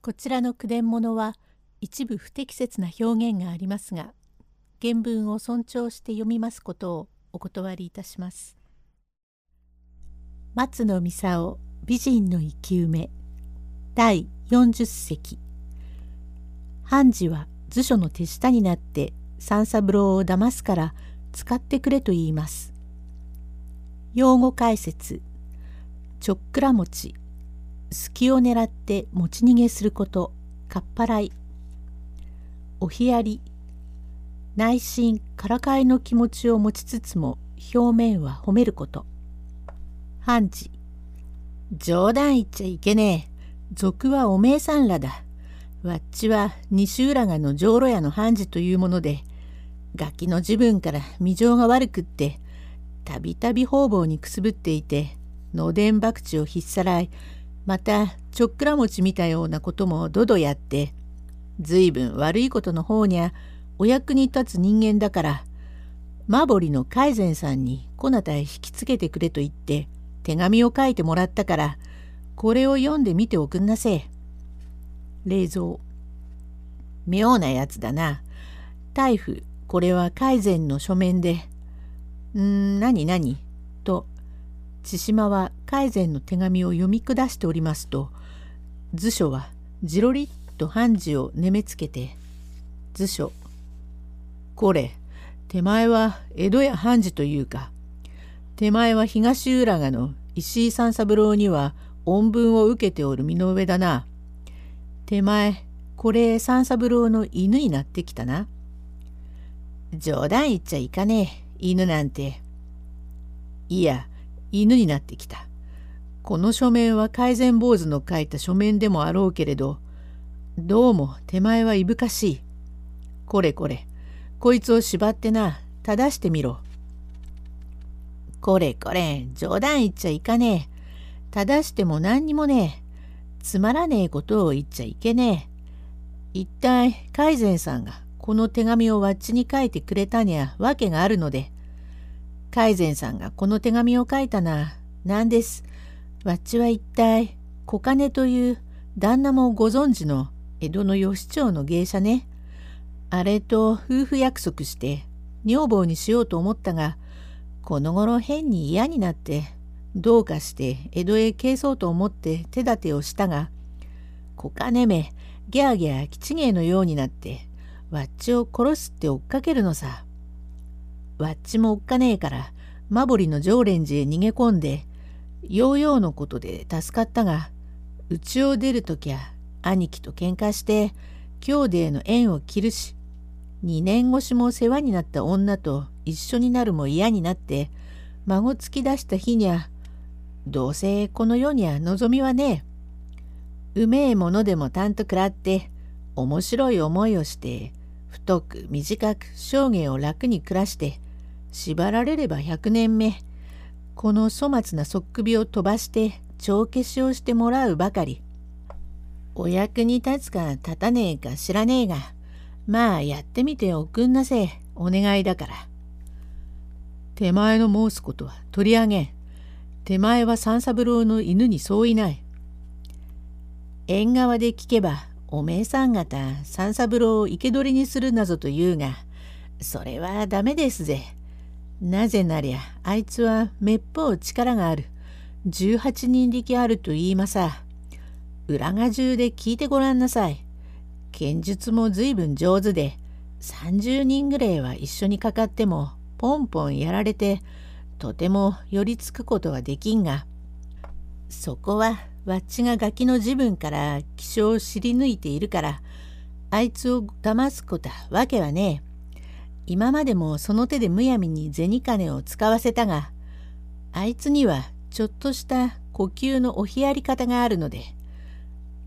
こちらの句伝物は一部不適切な表現がありますが原文を尊重して読みますことをお断りいたします。松野美沙美人の生き埋め第40席判事は図書の手下になって三三郎を騙すから使ってくれと言います。用語解説ちょっくら餅隙を狙って持ち逃げすること。かっぱらい。おひやり。内心からかいの気持ちを持ちつつも表面は褒めること。判事。冗談言っちゃいけねえ。賊はおめえさんらだ。わっちは西浦賀の浄炉屋の判事というものでガキの自分から未情が悪くってたびたび方々にくすぶっていてのでん博打をひっさらいまたちょっくら餅見たようなこともどどやってずいぶん悪いことの方にゃお役に立つ人間だからマボリの海前さんにこなたへ引きつけてくれと言って手紙を書いてもらったからこれを読んでみておくんなせえ。冷蔵妙なやつだな。大夫これは海前の書面で。んー何何？と千島は海前の手紙を読み下しておりますと図書はじろりっと判事をねめつけて「図書これ手前は江戸屋判事というか手前は東浦賀の石井三三郎には恩文を受けておる身の上だな。手前これ三三郎の犬になってきたな。冗談言っちゃいかねえ犬なんて。いや犬になってきた。この書面は改善坊主の書いた書面でもあろうけれど、どうも手前はいぶかしい。これこれ、こいつを縛ってな、正してみろ。これこれ、冗談言っちゃいかねえ。正しても何にもねえ。つまらねえことを言っちゃいけねえ。一体、海善さんがこの手紙をわっちに書いてくれたにゃわけがあるので、海善さんがこの手紙を書いたな。なんです。わっちは一体、小金という旦那もご存知の江戸の吉町の芸者ね。あれと夫婦約束して女房にしようと思ったが、この頃変に嫌になって、どうかして江戸へ消そうと思って手立てをしたが、小金め、ギャーギャー吉芸のようになって、わっちを殺すって追っかけるのさ。わっちもおっかねえからマボリの常連寺へ逃げ込んでヨーヨーのことで助かったが家を出るときゃ兄貴と喧嘩して兄弟の縁を切るし2年越しも世話になった女と一緒になるも嫌になって孫突き出した日にゃどうせこの世には望みはねえ。うめえものでもたんと食らって面白い思いをして太く短く生涯を楽に暮らして縛られれば100年目。この粗末なそっ首を飛ばして帳消しをしてもらうばかり。お役に立つか立たねえか知らねえがまあやってみておくんなせお願いだから。手前の申すことは取り上げん。手前は三三郎の犬にそういない。縁側で聞けばおめえさん方三三郎を生け捕りにするなぞと言うがそれはダメですぜ。なぜなりゃあいつはめっぽう力がある。18人力あると言いまさ。裏が中で聞いてごらんなさい。剣術も随分上手で、30人ぐらいは一緒にかかってもポンポンやられて、とても寄りつくことはできんが、そこはわっちがガキの自分から気象を知り抜いているから、あいつを騙すことはわけはねえ。今までもその手でむやみに銭金を使わせたが、あいつにはちょっとした呼吸のおひやり方があるので、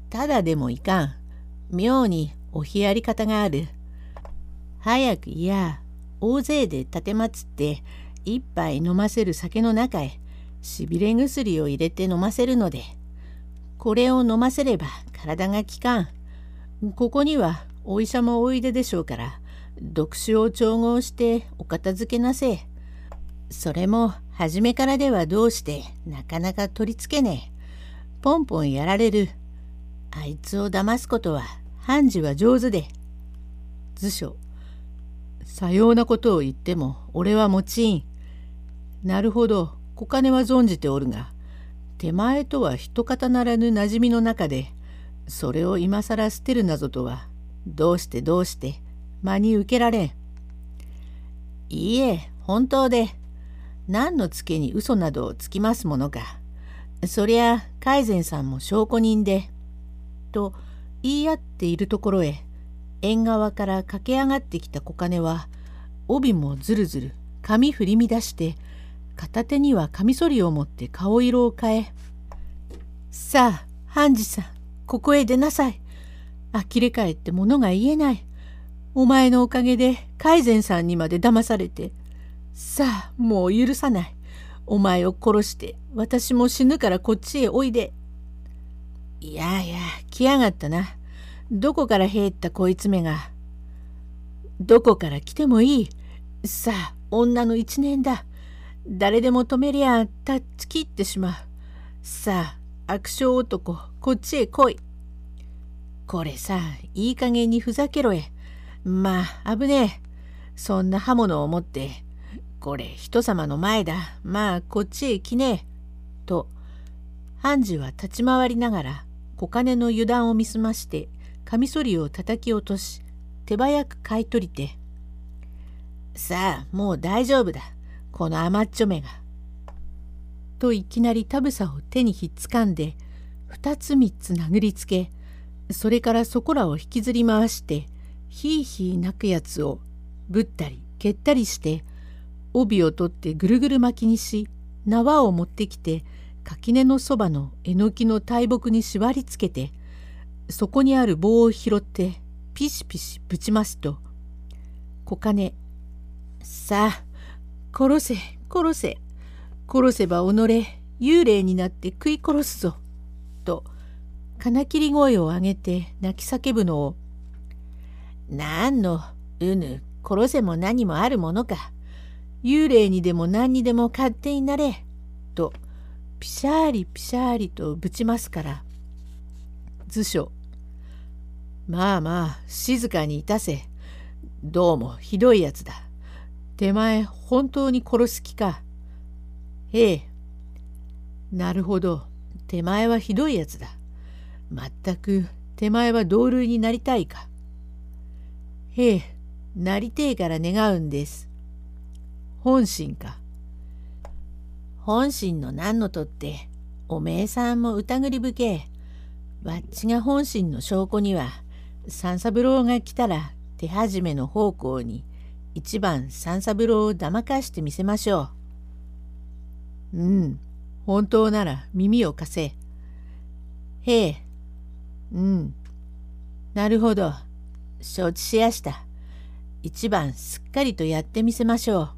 ただでもいかん。妙におひやり方がある。早くいや、大勢で立てまつって一杯飲ませる酒の中へしびれ薬を入れて飲ませるので、これを飲ませれば体が効かん。ここにはお医者もおいででしょうから、読書を調合してお片付けなせえ。それも初めからではどうしてなかなか取り付けねえ。ポンポンやられる。あいつを騙すことは判事は上手で。図書。さようなことを言っても俺はもちいん。なるほど、小金は存じておるが、手前とは一方ならぬ馴染みの中で、それを今更捨てるなぞとは、どうしてどうして真に受けられん。いいえ、本当で、何のつけに嘘などをつきますものか。そりゃ、海前さんも証拠人で。と言い合っているところへ、縁側から駆け上がってきた小金は、帯もずるずる髪振り乱して、片手にはカミソリを持って顔色を変え、さあ、半次さん、ここへ出なさい。呆れ返って物が言えない。お前のおかげで海前さんにまで騙されて。さあ、もう許さない。お前を殺して私も死ぬからこっちへおいで。いやいや、来やがったな。どこから入ったこいつめが。どこから来てもいい。さあ、女の一年だ。誰でも止めりゃたっち切ってしまう。さあ、悪性男、こっちへ来い。これさ、いい加減にふざけろえ。まあ、危ねえ。そんな刃物を持って、これ人様の前だ。まあ、こっちへ来ねえ。と、判事は立ち回りながら、小金の油断を見すまして、カミソリを叩き落とし、手早く買い取りて。さあ、もう大丈夫だ。この甘っちょめが。といきなりタブサを手にひっつかんで二つ三つ殴りつけそれからそこらを引きずり回してひいひい泣くやつをぶったり蹴ったりして帯を取ってぐるぐる巻きにし縄を持ってきて垣根のそばのえのきの大木に縛りつけてそこにある棒を拾ってピシピシぶちますと小金さあ殺せ殺せ殺せば己幽霊になって食い殺すぞ」と金切り声を上げて泣き叫ぶのを「何の？うぬ殺せも何もあるものか幽霊にでも何にでも勝手になれ」とピシャーリピシャーリとぶちますから図書まあまあ静かにいたせどうもひどいやつだ手前本当に殺す気か。ええ。なるほど。手前はひどいやつだ。まったく手前は同類になりたいか。へえ、なりてえから願うんです。本心か。本心の何のとって、おめえさんも疑り深え。わっちが本心の証拠には、三三郎が来たら手始めの方向に一番三三郎を騙かしてみせましょう。うん、本当なら耳を貸せ。へえ、うん、なるほど、承知しやした。一番すっかりとやってみせましょう。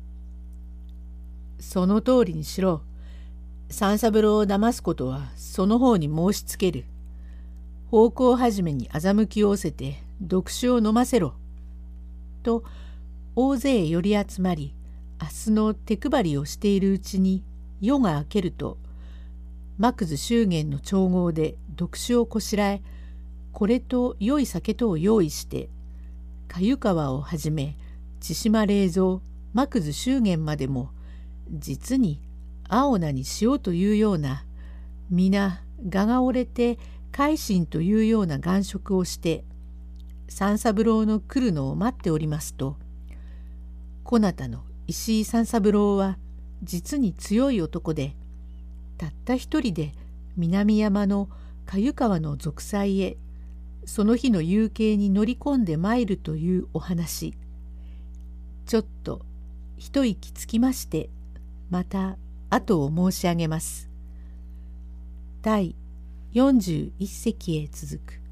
その通りにしろ。三三郎を騙すことはその方に申しつける。方向始めに欺きをせて読酒を飲ませろ。と大勢寄り集まり明日の手配りをしているうちに夜が明けると幕津祝言の調合で読酒をこしらえこれと良い酒とを用意して粥川をはじめ千島冷蔵幕津祝言までも実に青菜にしようというような皆蛾が折れて改心というような願食をして三三郎の来るのを待っておりますとこなたの石井三三郎は実に強い男でたった一人で南山の粥川の俗祭へその日の夕景に乗り込んで参るというお話ちょっと一息つきましてまた後を申し上げます。第41隻へ続く